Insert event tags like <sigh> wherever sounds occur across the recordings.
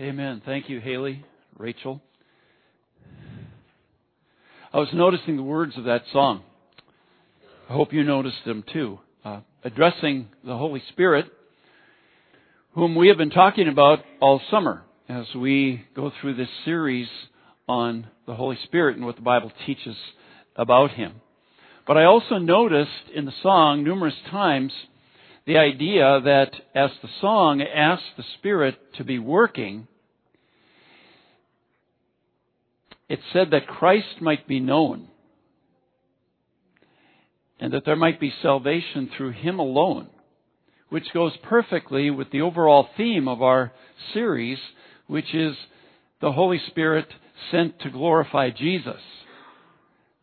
Amen. Thank you, Haley, Rachel. I was noticing the words of that song. I hope you noticed them too. Uh, addressing the Holy Spirit, whom we have been talking about all summer as we go through this series on the Holy Spirit and what the Bible teaches about Him. But I also noticed in the song numerous times the idea that as the song asks the Spirit to be working, it said that Christ might be known and that there might be salvation through Him alone, which goes perfectly with the overall theme of our series, which is the Holy Spirit sent to glorify Jesus.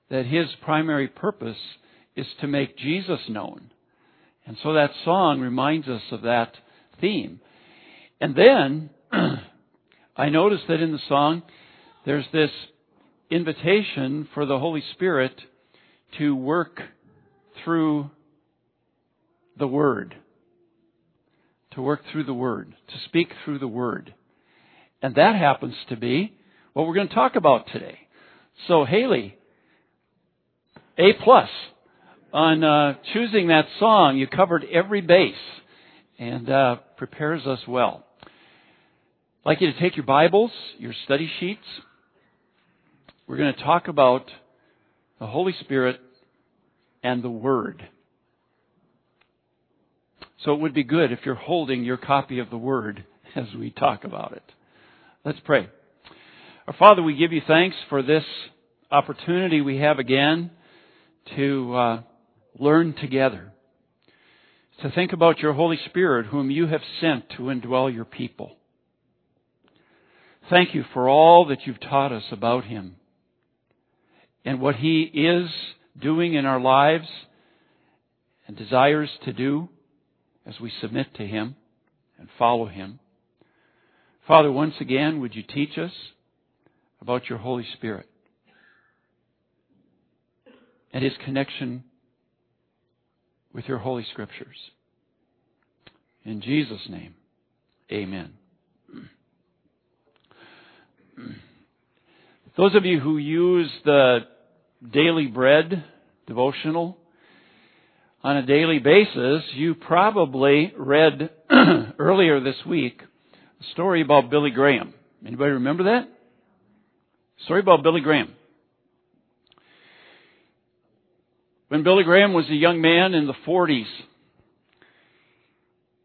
That His primary purpose is to make Jesus known. And so that song reminds us of that theme. And then, <clears throat> I noticed that in the song, there's this invitation for the Holy Spirit to work through the Word. To work through the Word. To speak through the Word. And that happens to be what we're going to talk about today. So, Haley, A plus on uh, choosing that song. You covered every base and uh, prepares us well. I'd like you to take your Bibles, your study sheets. We're going to talk about the Holy Spirit and the Word. So it would be good if you're holding your copy of the Word <laughs> as we talk about it. Let's pray. Our Father, we give you thanks for this opportunity we have again to uh, learn together, to think about your Holy Spirit, whom you have sent to indwell your people. Thank you for all that you've taught us about Him and what He is doing in our lives and desires to do as we submit to Him and follow Him. Father, once again, would you teach us about your Holy Spirit and His connection with your Holy Scriptures. In Jesus' name, amen. Those of you who use the daily bread devotional on a daily basis, you probably read <clears throat> earlier this week a story about Billy Graham. Anybody remember that? Story about Billy Graham. When Billy Graham was a young man in the 40s,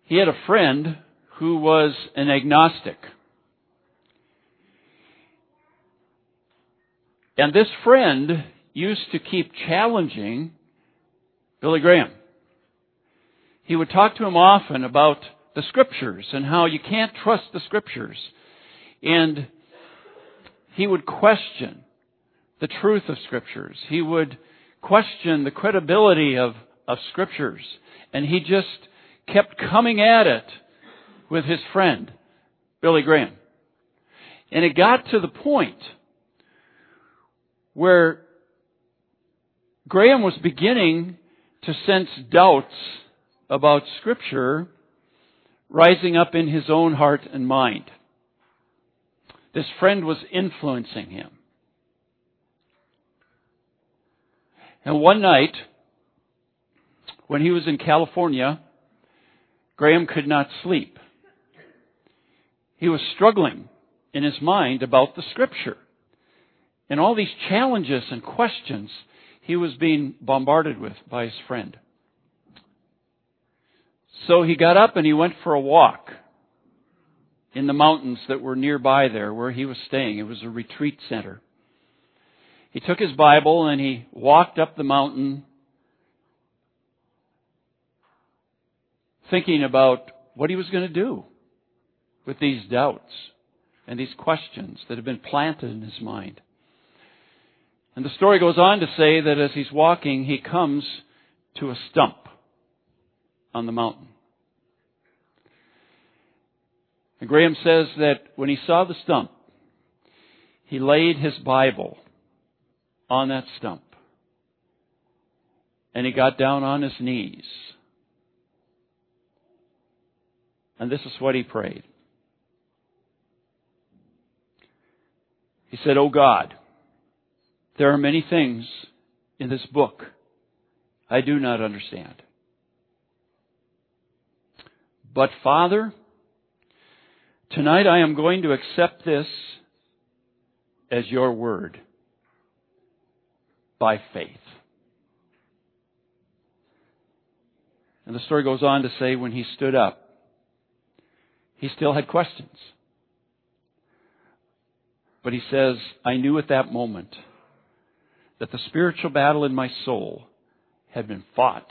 he had a friend who was an agnostic. And this friend used to keep challenging Billy Graham. He would talk to him often about the scriptures and how you can't trust the scriptures. And he would question the truth of scriptures. He would question the credibility of, of scriptures. And he just kept coming at it with his friend, Billy Graham. And it got to the point where Graham was beginning to sense doubts about scripture rising up in his own heart and mind. This friend was influencing him. And one night, when he was in California, Graham could not sleep. He was struggling in his mind about the scripture. And all these challenges and questions he was being bombarded with by his friend. So he got up and he went for a walk in the mountains that were nearby there where he was staying. It was a retreat center. He took his Bible and he walked up the mountain thinking about what he was going to do with these doubts and these questions that had been planted in his mind. And the story goes on to say that as he's walking, he comes to a stump on the mountain. And Graham says that when he saw the stump, he laid his Bible on that stump. And he got down on his knees. And this is what he prayed. He said, Oh God, there are many things in this book I do not understand. But Father, tonight I am going to accept this as your word by faith. And the story goes on to say when he stood up, he still had questions. But he says, I knew at that moment that the spiritual battle in my soul had been fought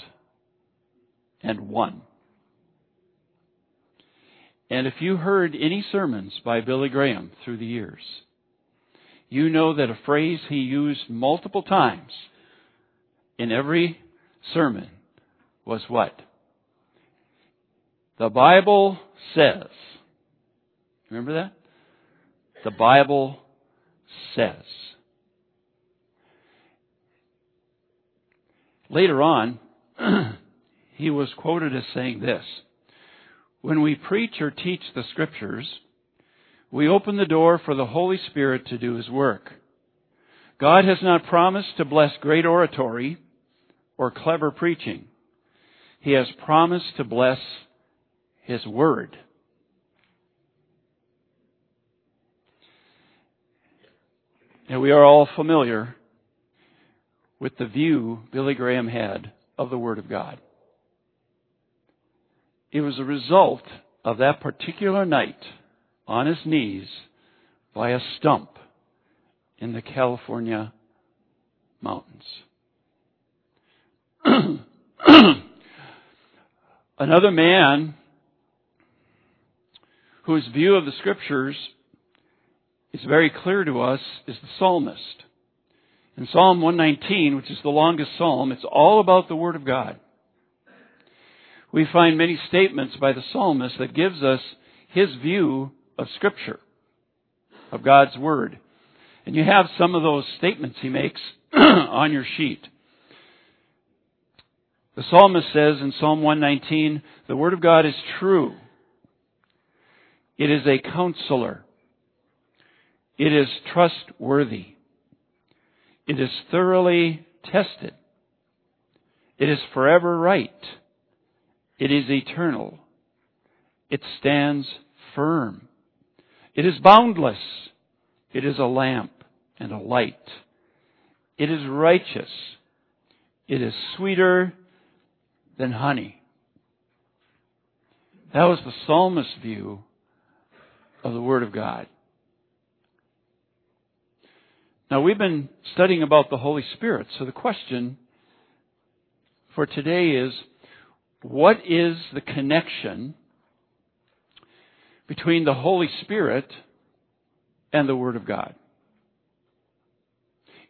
and won. And if you heard any sermons by Billy Graham through the years, you know that a phrase he used multiple times in every sermon was what? The Bible says. Remember that? The Bible says. Later on, <clears throat> he was quoted as saying this When we preach or teach the Scriptures, we open the door for the Holy Spirit to do His work. God has not promised to bless great oratory or clever preaching. He has promised to bless His Word. And we are all familiar with the view Billy Graham had of the Word of God. It was a result of that particular night on his knees by a stump in the California mountains. <clears throat> Another man whose view of the scriptures is very clear to us is the psalmist. In Psalm 119, which is the longest psalm, it's all about the Word of God. We find many statements by the psalmist that gives us his view of Scripture, of God's Word. And you have some of those statements he makes <clears throat> on your sheet. The psalmist says in Psalm 119, the Word of God is true. It is a counselor. It is trustworthy. It is thoroughly tested. It is forever right. It is eternal. It stands firm. It is boundless. It is a lamp and a light. It is righteous. It is sweeter than honey. That was the psalmist's view of the Word of God. Now, we've been studying about the Holy Spirit, so the question for today is what is the connection between the Holy Spirit and the Word of God?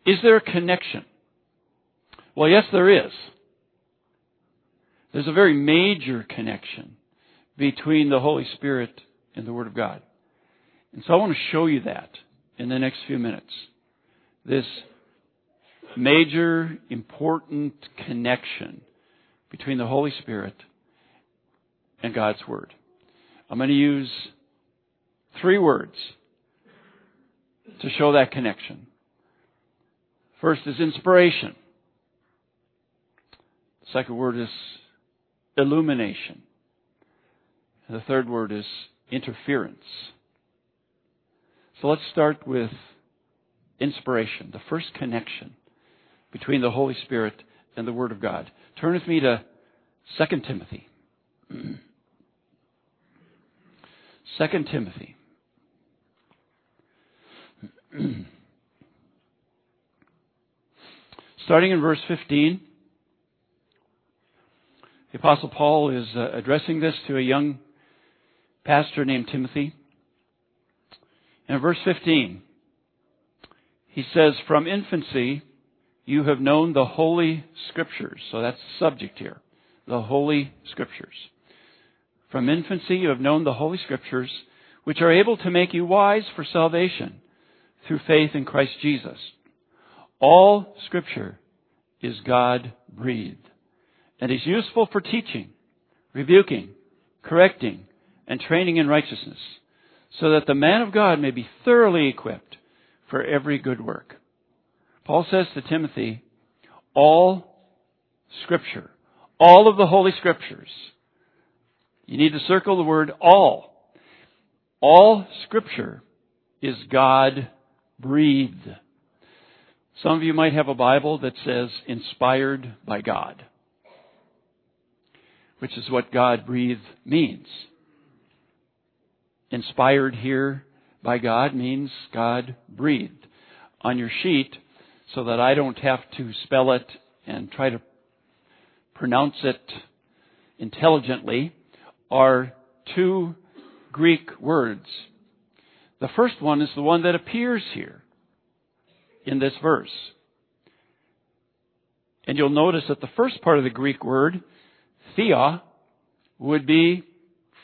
Is there a connection? Well, yes, there is. There's a very major connection between the Holy Spirit and the Word of God. And so I want to show you that in the next few minutes this major, important connection between the Holy Spirit and God's Word. I'm going to use three words to show that connection. First is inspiration. Second word is illumination. And the third word is interference. So let's start with inspiration, the first connection between the Holy Spirit and the Word of God. Turn with me to 2 Timothy. <clears throat> 2 Timothy. <clears throat> Starting in verse 15, the Apostle Paul is uh, addressing this to a young pastor named Timothy. And in verse 15, he says, From infancy you have known the Holy Scriptures. So that's the subject here. The Holy Scriptures. From infancy you have known the Holy Scriptures, which are able to make you wise for salvation through faith in Christ Jesus. All Scripture is God breathed and is useful for teaching, rebuking, correcting, and training in righteousness, so that the man of God may be thoroughly equipped for every good work. Paul says to Timothy, all scripture, all of the Holy Scriptures. You need to circle the word all. All scripture is God breathed. Some of you might have a Bible that says inspired by God, which is what God breathed means. Inspired here by God means God breathed. On your sheet, so that I don't have to spell it and try to pronounce it intelligently, are two Greek words. The first one is the one that appears here in this verse. And you'll notice that the first part of the Greek word, thea, would be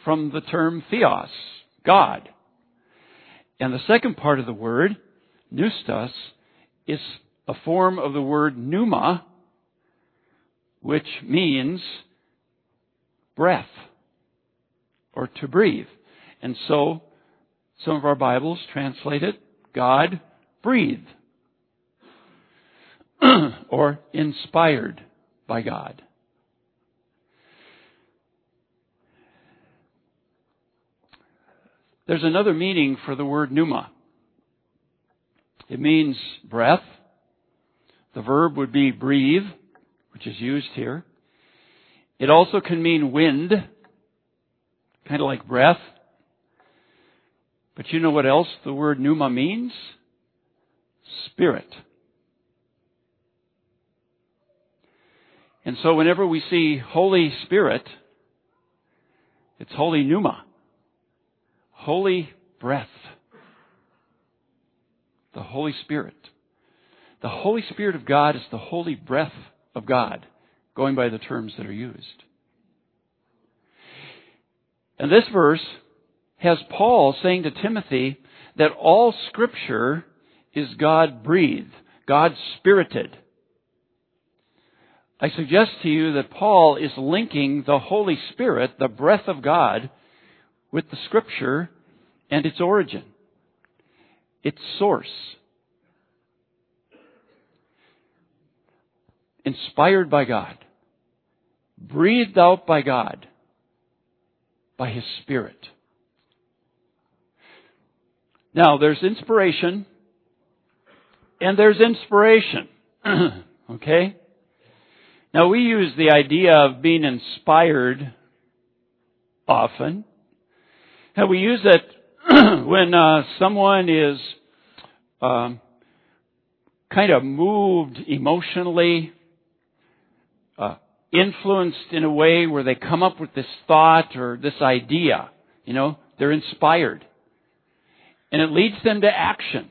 from the term theos, God. And the second part of the word, pneustos, is a form of the word pneuma, which means breath or to breathe. And so some of our Bibles translate it God breathed <clears throat> or inspired by God. There's another meaning for the word pneuma. It means breath. The verb would be breathe, which is used here. It also can mean wind, kind of like breath. But you know what else the word pneuma means? Spirit. And so whenever we see Holy Spirit, it's Holy Pneuma. Holy breath. The Holy Spirit. The Holy Spirit of God is the holy breath of God, going by the terms that are used. And this verse has Paul saying to Timothy that all scripture is God breathed, God spirited. I suggest to you that Paul is linking the Holy Spirit, the breath of God, with the Scripture and its origin, its source. Inspired by God, breathed out by God, by His Spirit. Now, there's inspiration and there's inspiration. <clears throat> okay? Now we use the idea of being inspired often. And we use it <clears throat> when uh, someone is um, kind of moved emotionally, uh, influenced in a way where they come up with this thought or this idea. You know, they're inspired. And it leads them to action.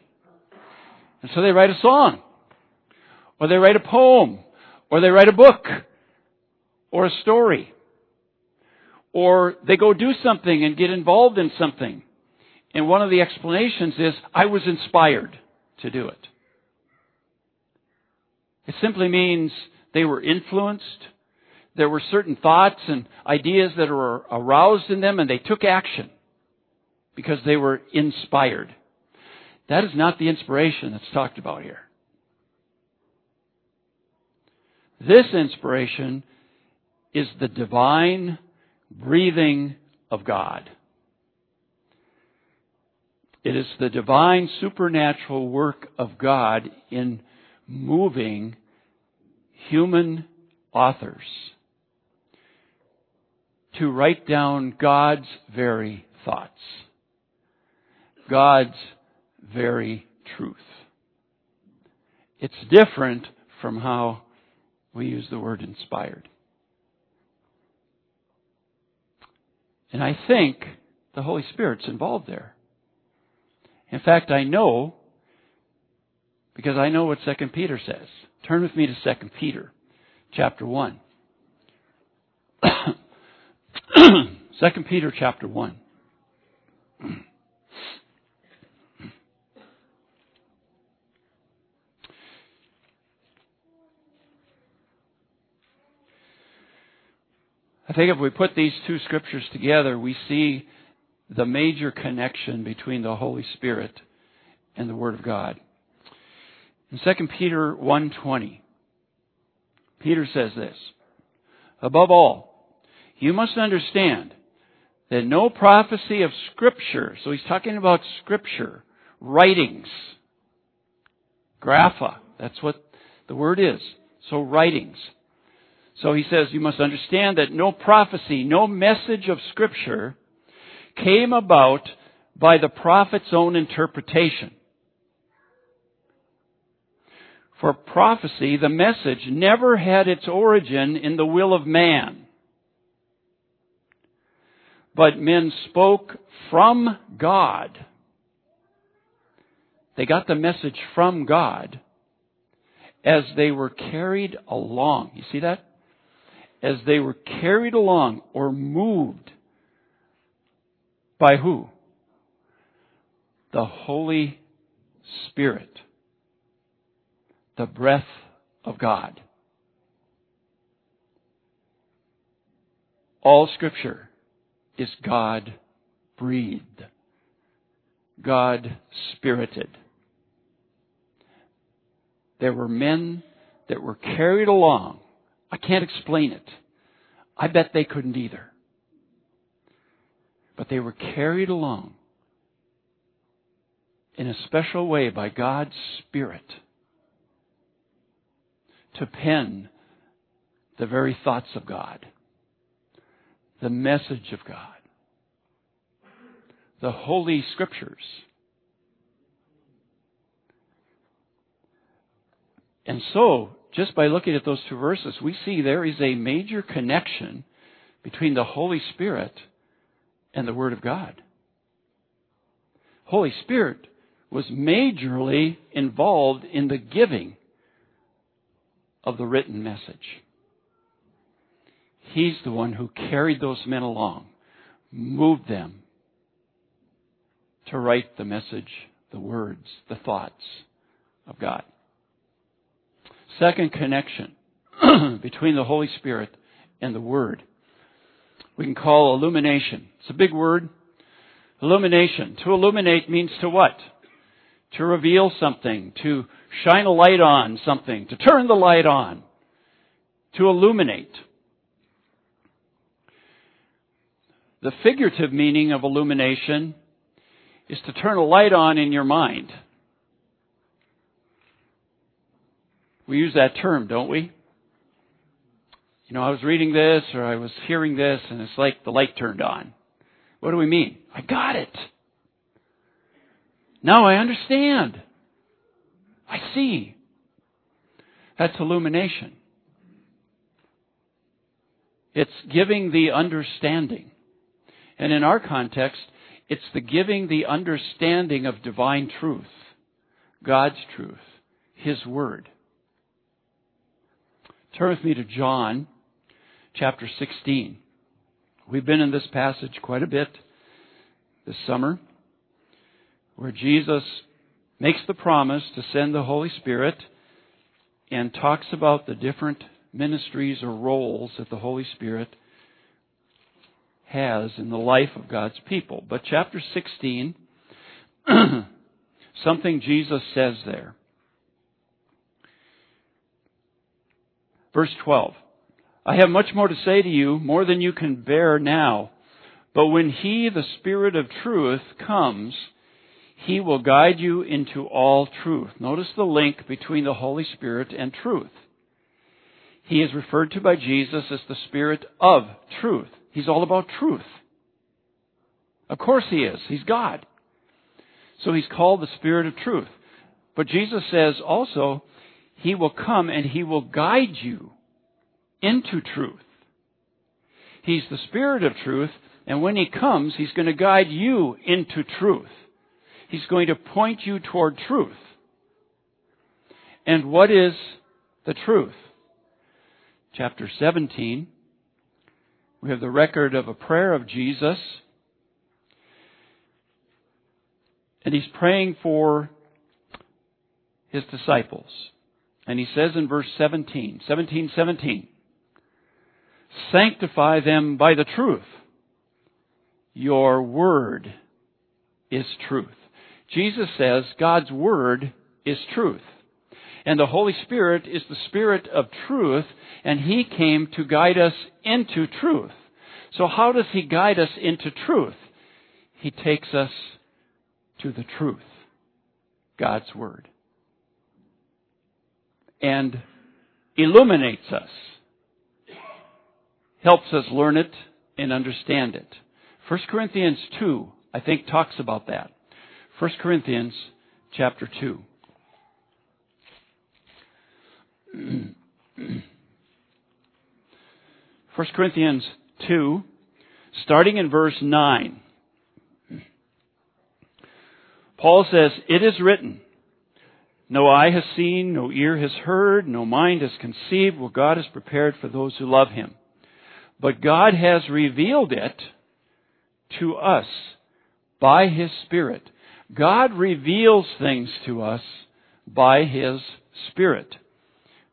And so they write a song. Or they write a poem or they write a book. Or a story. Or they go do something and get involved in something. And one of the explanations is, I was inspired to do it. It simply means they were influenced. There were certain thoughts and ideas that were aroused in them and they took action because they were inspired. That is not the inspiration that's talked about here. This inspiration is the divine breathing of God. It is the divine supernatural work of God in moving human authors to write down God's very thoughts, God's very truth. It's different from how we use the word inspired. And I think the Holy Spirit's involved there. In fact, I know because I know what 2 Peter says. Turn with me to 2 Peter chapter 1. <clears throat> 2 Peter chapter 1. <clears throat> I think if we put these two scriptures together, we see the major connection between the Holy Spirit and the Word of God. In 2 Peter 1:20, Peter says this, Above all, you must understand that no prophecy of Scripture, so he's talking about Scripture, writings, grapha, that's what the word is. So writings. So he says you must understand that no prophecy, no message of Scripture came about by the prophet's own interpretation. For prophecy, the message never had its origin in the will of man. But men spoke from God. They got the message from God as they were carried along. You see that? As they were carried along or moved by who? The Holy Spirit the breath of God. All scripture is God breathed, God spirited. There were men that were carried along. I can't explain it. I bet they couldn't either. But they were carried along in a special way by God's Spirit to pen the very thoughts of God, the message of God, the Holy Scriptures. And so, just by looking at those two verses, we see there is a major connection between the Holy Spirit and the Word of God. Holy Spirit was majorly involved in the giving of the written message. He's the one who carried those men along, moved them to write the message, the words, the thoughts of God. Second connection <clears throat> between the Holy Spirit and the Word. We can call illumination. It's a big word. Illumination. To illuminate means to what? To reveal something, to shine a light on something, to turn the light on, to illuminate. The figurative meaning of illumination is to turn a light on in your mind. We use that term, don't we? You know, I was reading this or I was hearing this and it's like the light turned on. What do we mean? I got it. Now I understand. I see. That's illumination. It's giving the understanding. And in our context, it's the giving the understanding of divine truth, God's truth, His Word. Turn with me to John chapter 16. We've been in this passage quite a bit this summer, where Jesus makes the promise to send the Holy Spirit and talks about the different ministries or roles that the Holy Spirit has in the life of God's people. But chapter 16, <clears throat> something Jesus says there. Verse 12. I have much more to say to you, more than you can bear now. But when He, the Spirit of truth, comes, he will guide you into all truth. Notice the link between the Holy Spirit and truth. He is referred to by Jesus as the Spirit of truth. He's all about truth. Of course he is. He's God. So he's called the Spirit of truth. But Jesus says also, He will come and He will guide you into truth. He's the Spirit of truth, and when He comes, He's going to guide you into truth. He's going to point you toward truth. And what is the truth? Chapter 17, we have the record of a prayer of Jesus. And he's praying for his disciples. And he says in verse 17, 17, 17, Sanctify them by the truth. Your word is truth. Jesus says God's Word is truth. And the Holy Spirit is the Spirit of truth, and He came to guide us into truth. So how does He guide us into truth? He takes us to the truth. God's Word. And illuminates us. Helps us learn it and understand it. 1 Corinthians 2, I think, talks about that. 1 Corinthians chapter 2. <clears throat> First Corinthians 2, starting in verse 9. Paul says, It is written, No eye has seen, no ear has heard, no mind has conceived what God has prepared for those who love him. But God has revealed it to us by His Spirit. God reveals things to us by His Spirit.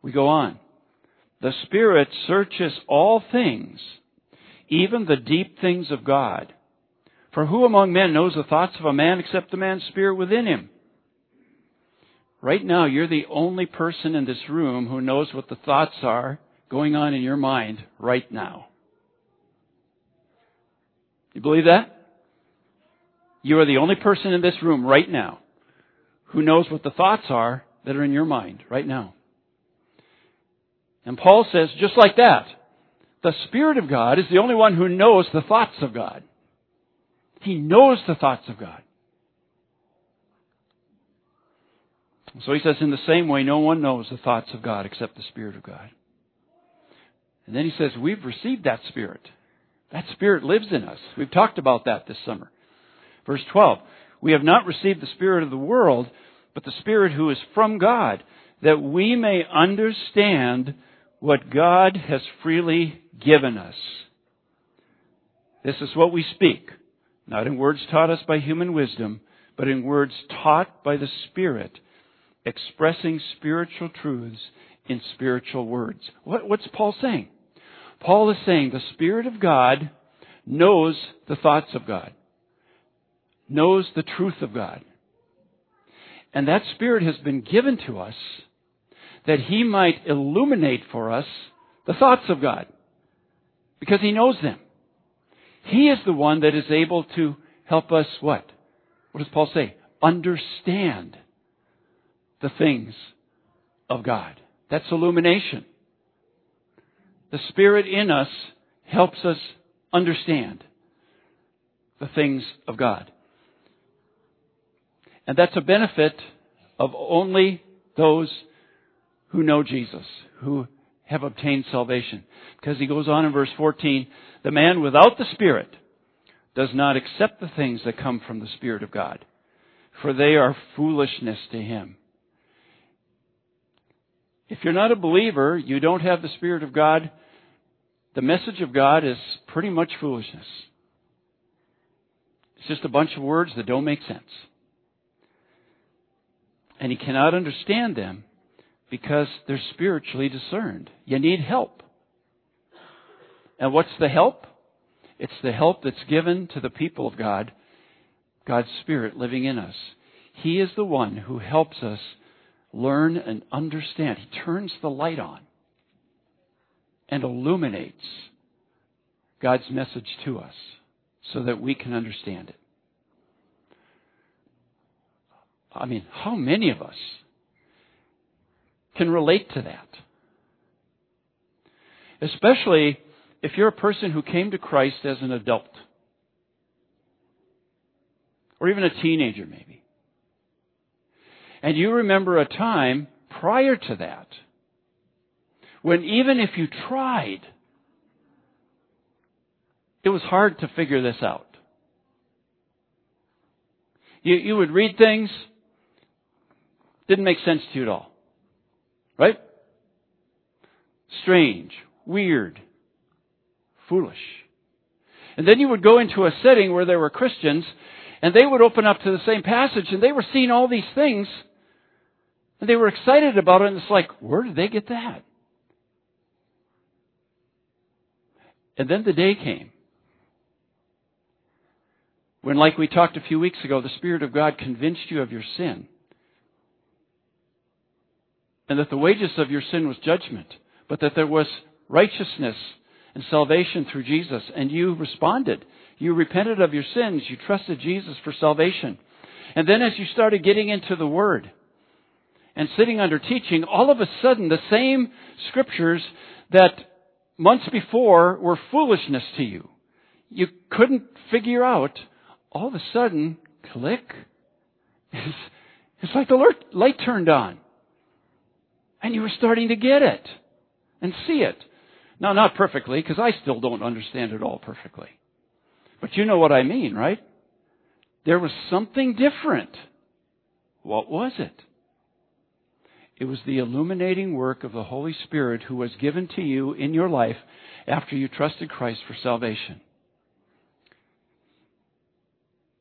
We go on. The Spirit searches all things, even the deep things of God. For who among men knows the thoughts of a man except the man's spirit within him? Right now, you're the only person in this room who knows what the thoughts are going on in your mind right now. You believe that? You are the only person in this room right now who knows what the thoughts are that are in your mind right now. And Paul says, just like that, the Spirit of God is the only one who knows the thoughts of God. He knows the thoughts of God. So he says, in the same way, no one knows the thoughts of God except the Spirit of God. And then he says, we've received that Spirit. That Spirit lives in us. We've talked about that this summer. Verse 12. We have not received the Spirit of the world, but the Spirit who is from God, that we may understand what God has freely given us. This is what we speak, not in words taught us by human wisdom, but in words taught by the Spirit, expressing spiritual truths in spiritual words. What, what's Paul saying? Paul is saying the Spirit of God knows the thoughts of God, knows the truth of God. And that Spirit has been given to us that He might illuminate for us the thoughts of God. Because He knows them. He is the one that is able to help us what? What does Paul say? Understand the things of God. That's illumination. The Spirit in us helps us understand the things of God. And that's a benefit of only those who know Jesus, who have obtained salvation. Because he goes on in verse 14, the man without the Spirit does not accept the things that come from the Spirit of God, for they are foolishness to him. If you're not a believer, you don't have the Spirit of God, the message of God is pretty much foolishness. It's just a bunch of words that don't make sense. And he cannot understand them because they're spiritually discerned. You need help. And what's the help? It's the help that's given to the people of God, God's Spirit living in us. He is the one who helps us learn and understand. He turns the light on and illuminates God's message to us so that we can understand it. I mean, how many of us can relate to that? Especially if you're a person who came to Christ as an adult. Or even a teenager, maybe. And you remember a time prior to that when even if you tried, it was hard to figure this out. You, you would read things, didn't make sense to you at all. Right? Strange, weird, foolish. And then you would go into a setting where there were Christians, and they would open up to the same passage, and they were seeing all these things, and they were excited about it, and it's like, where did they get that? And then the day came when, like we talked a few weeks ago, the Spirit of God convinced you of your sin. and that the wages of your sin was judgment, but that there was righteousness and salvation through Jesus. And you responded. You repented of your sins. You trusted Jesus for salvation. And then as you started getting into the Word and sitting under teaching, all of a sudden the same scriptures that months before were foolishness to you, you couldn't figure out, all of a sudden, click, it's, it's like the light turned on. And you were starting to get it and see it. Now, not perfectly, because I still don't understand it all perfectly. But you know what I mean, right? There was something different. What was it? It was the illuminating work of the Holy Spirit who was given to you in your life after you trusted Christ for salvation.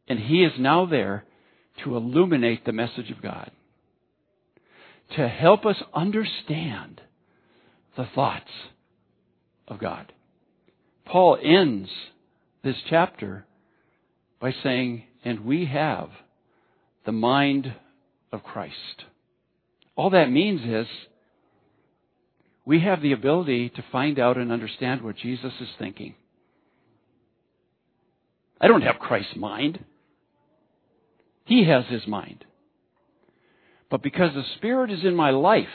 And He is now there to illuminate the message of God, to help us understand the thoughts of God. Paul ends this chapter by saying, and we have the mind of Christ. All that means is we have the ability to find out and understand what Jesus is thinking. I don't have Christ's mind. He has his mind. But because the Spirit is in my life,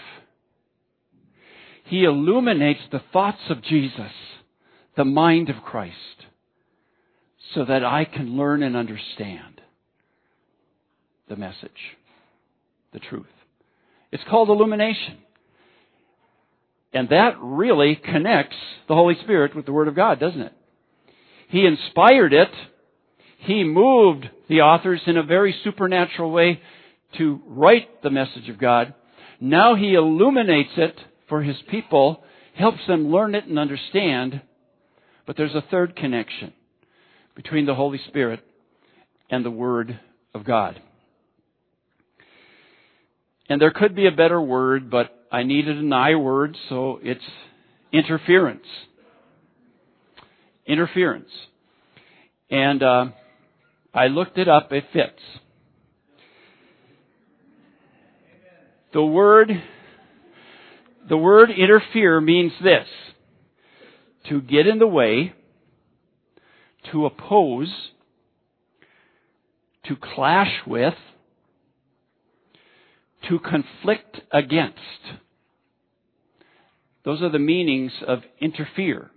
He illuminates the thoughts of Jesus, the mind of Christ, so that I can learn and understand the message, the truth. It's called illumination. And that really connects the Holy Spirit with the Word of God, doesn't it? He inspired it. He moved the authors in a very supernatural way to write the message of God. Now He illuminates it for His people, helps them learn it and understand. But there's a third connection between the Holy Spirit and the Word of God. And there could be a better word, but I needed an I word, so it's interference. Interference. And uh, I looked it up, it fits. The word, the word interfere means this. To get in the way, to oppose, to clash with, to conflict against. Those are the meanings of interfere.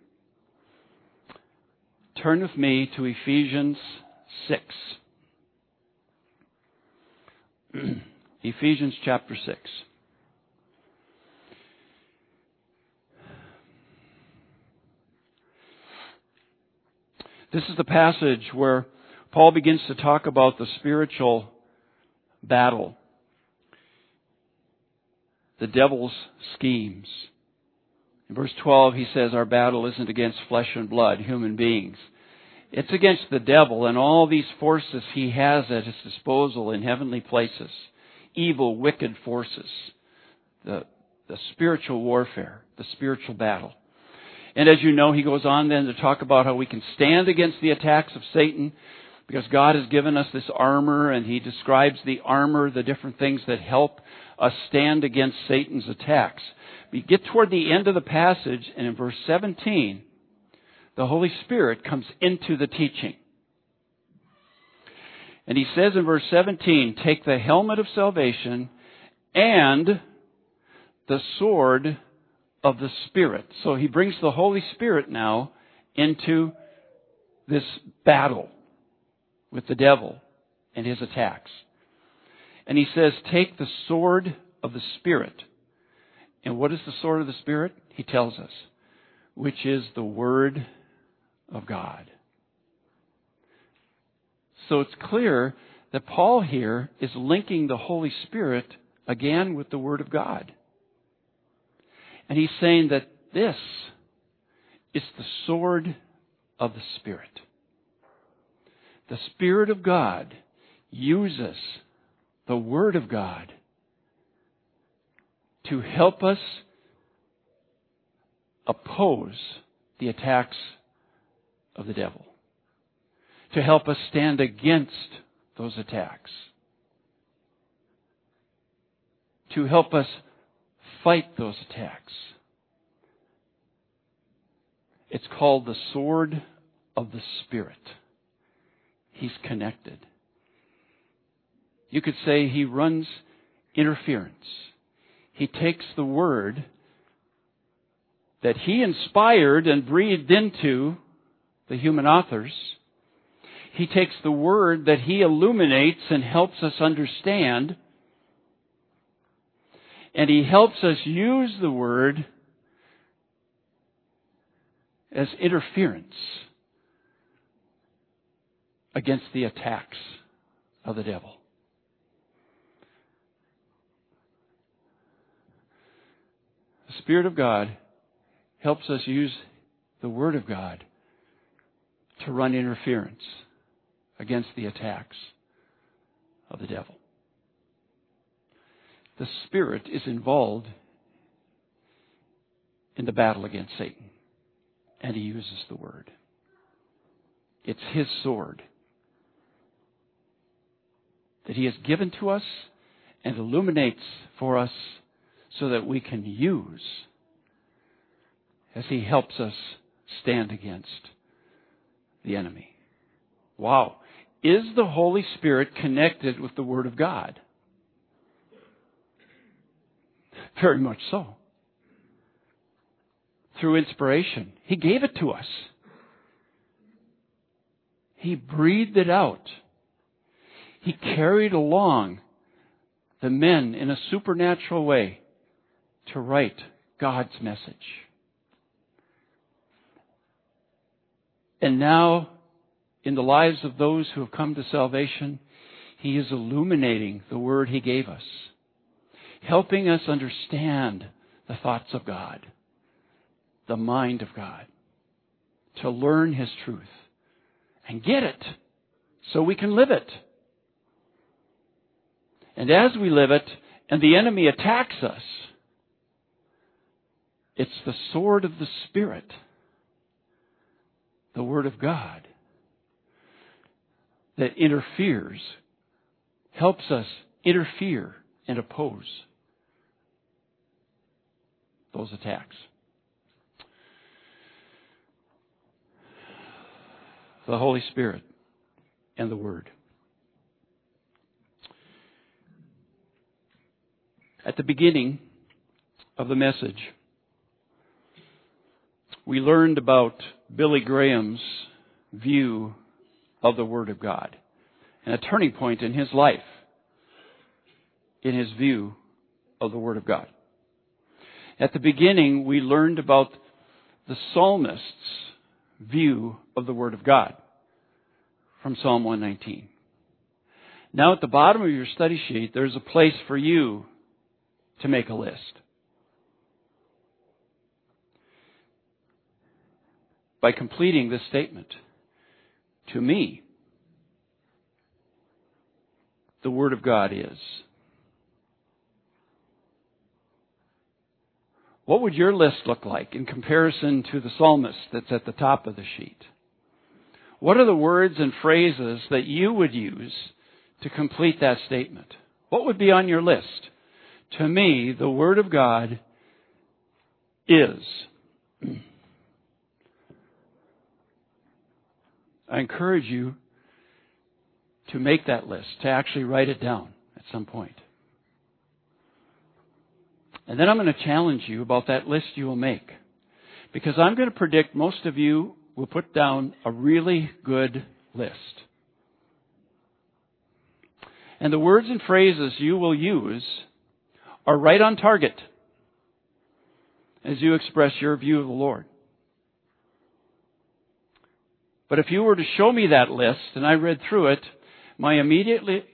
Turn with me to Ephesians 6. <clears throat> Ephesians chapter 6. This is the passage where Paul begins to talk about the spiritual battle the devil's schemes. In verse 12, he says, Our battle isn't against flesh and blood, human beings. It's against the devil and all these forces he has at his disposal in heavenly places. Evil, wicked forces. The, the spiritual warfare, the spiritual battle. And as you know, he goes on then to talk about how we can stand against the attacks of Satan because God has given us this armor and he describes the armor, the different things that help us stand against Satan's attacks. We get toward the end of the passage, and in verse 17, the Holy Spirit comes into the teaching. And he says in verse 17, Take the helmet of salvation and the sword of the Spirit. So he brings the Holy Spirit now into this battle with the devil and his attacks. And he says, Take the sword of the Spirit. And what is the sword of the Spirit? He tells us, which is the Word of God. So it's clear that Paul here is linking the Holy Spirit again with the Word of God. And he's saying that this is the sword of the Spirit. The Spirit of God uses the Word of God to help us oppose the attacks of the devil, to help us stand against those attacks, to help us fight those attacks. It's called the sword of the Spirit. He's connected. You could say he runs interference. He takes the word that he inspired and breathed into the human authors. He takes the word that he illuminates and helps us understand. And he helps us use the word as interference against the attacks of the devil. The Spirit of God helps us use the Word of God to run interference against the attacks of the devil. The Spirit is involved in the battle against Satan, and he uses the Word. It's his sword that he has given to us and illuminates for us so that we can use as he helps us stand against the enemy. Wow. Is the Holy Spirit connected with the Word of God? Very much so. Through inspiration. He gave it to us. He breathed it out. He carried along the men in a supernatural way to write God's message. And now, in the lives of those who have come to salvation, He is illuminating the Word He gave us, helping us understand the thoughts of God, the mind of God, to learn His truth and get it so we can live it. And as we live it, and the enemy attacks us, it's the sword of the Spirit, the Word of God, that interferes, helps us interfere and oppose those attacks. The Holy Spirit and the Word. At the beginning of the message, we learned about Billy Graham's view of the Word of God and a turning point in his life in his view of the Word of God. At the beginning, we learned about the psalmist's view of the Word of God from Psalm 119. Now, at the bottom of your study sheet, there's a place for you to make a list. By completing this statement, to me, the Word of God is. What would your list look like in comparison to the psalmist that's at the top of the sheet? What are the words and phrases that you would use to complete that statement? What would be on your list? To me, the Word of God is. <clears throat> I encourage you to make that list, to actually write it down at some point. And then I'm going to challenge you about that list you will make. Because I'm going to predict most of you will put down a really good list. And the words and phrases you will use are right on target as you express your view of the Lord. But if you were to show me that list and I read through it, my immediately,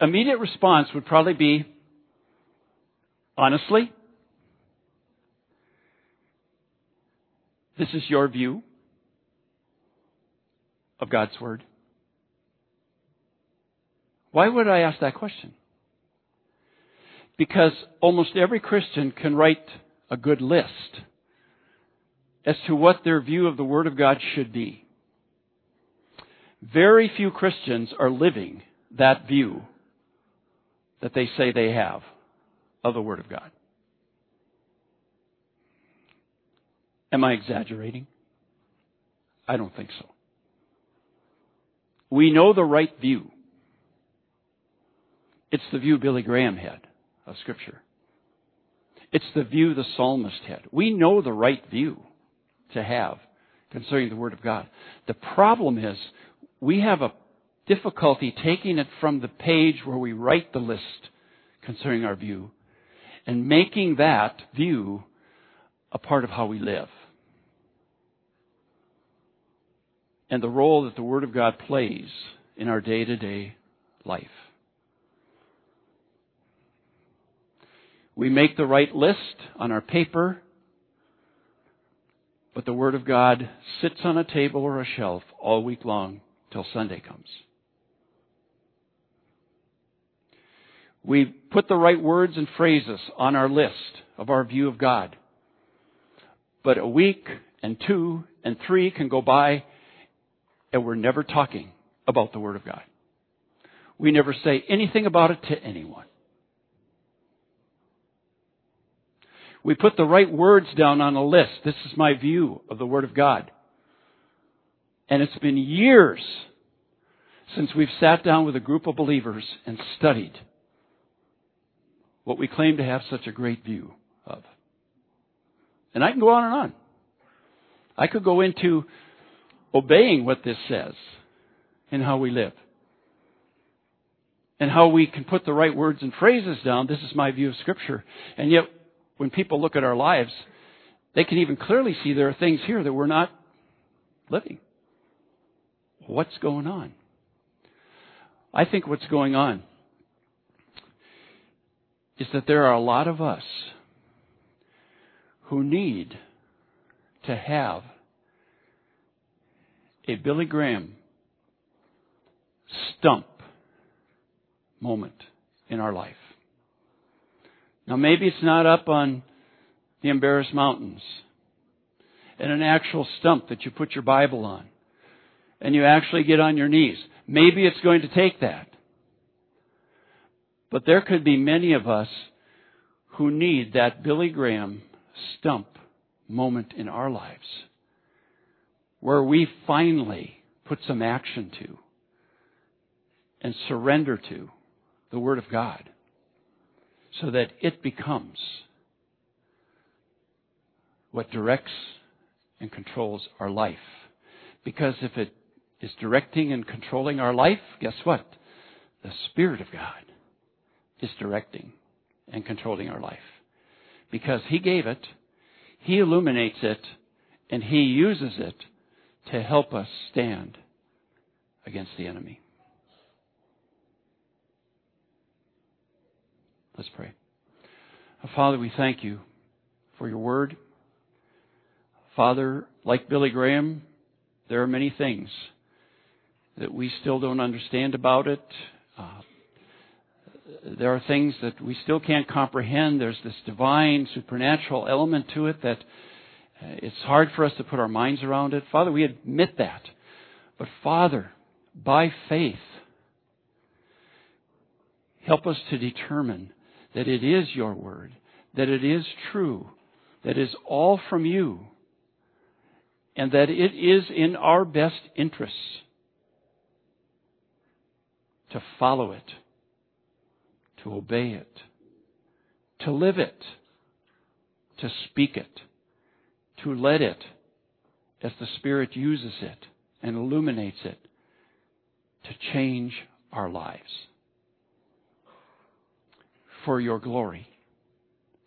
immediate response would probably be, honestly, this is your view of God's Word. Why would I ask that question? Because almost every Christian can write a good list as to what their view of the Word of God should be. Very few Christians are living that view that they say they have of the Word of God. Am I exaggerating? I don't think so. We know the right view. It's the view Billy Graham had of Scripture. It's the view the psalmist had. We know the right view to have concerning the Word of God. The problem is we have a difficulty taking it from the page where we write the list concerning our view and making that view a part of how we live. And the role that the Word of God plays in our day to day life. We make the right list on our paper, but the Word of God sits on a table or a shelf all week long till Sunday comes. We put the right words and phrases on our list of our view of God. But a week and two and three can go by and we're never talking about the Word of God. We never say anything about it to anyone. We put the right words down on a list. This is my view of the Word of God. And it's been years since we've sat down with a group of believers and studied what we claim to have such a great view of. And I can go on and on. I could go into obeying what this says and how we live. And how we can put the right words and phrases down. This is my view of Scripture. And yet, when people look at our lives, they can even clearly see there are things here that we're not living. What's going on? I think what's going on is that there are a lot of us who need to have a Billy Graham stump moment in our life. Now, maybe it's not up on the embarrassed mountains and an actual stump that you put your Bible on and you actually get on your knees. Maybe it's going to take that. But there could be many of us who need that Billy Graham stump moment in our lives where we finally put some action to and surrender to the Word of God so that it becomes what directs and controls our life. Because if it is directing and controlling our life, guess what? The Spirit of God is directing and controlling our life. Because He gave it, He illuminates it, and He uses it to help us stand against the enemy. Let's pray. Father, we thank you for your word. Father, like Billy Graham, there are many things that we still don't understand about it. Uh, there are things that we still can't comprehend. There's this divine, supernatural element to it that uh, it's hard for us to put our minds around it. Father, we admit that. But Father, by faith, help us to determine that it is your word, that it is true, that is all from you, and that it is in our best interests to follow it, to obey it, to live it, to speak it, to let it, as the Spirit uses it and illuminates it, to change our lives for your glory,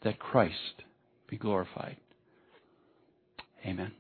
that Christ be glorified. Amen.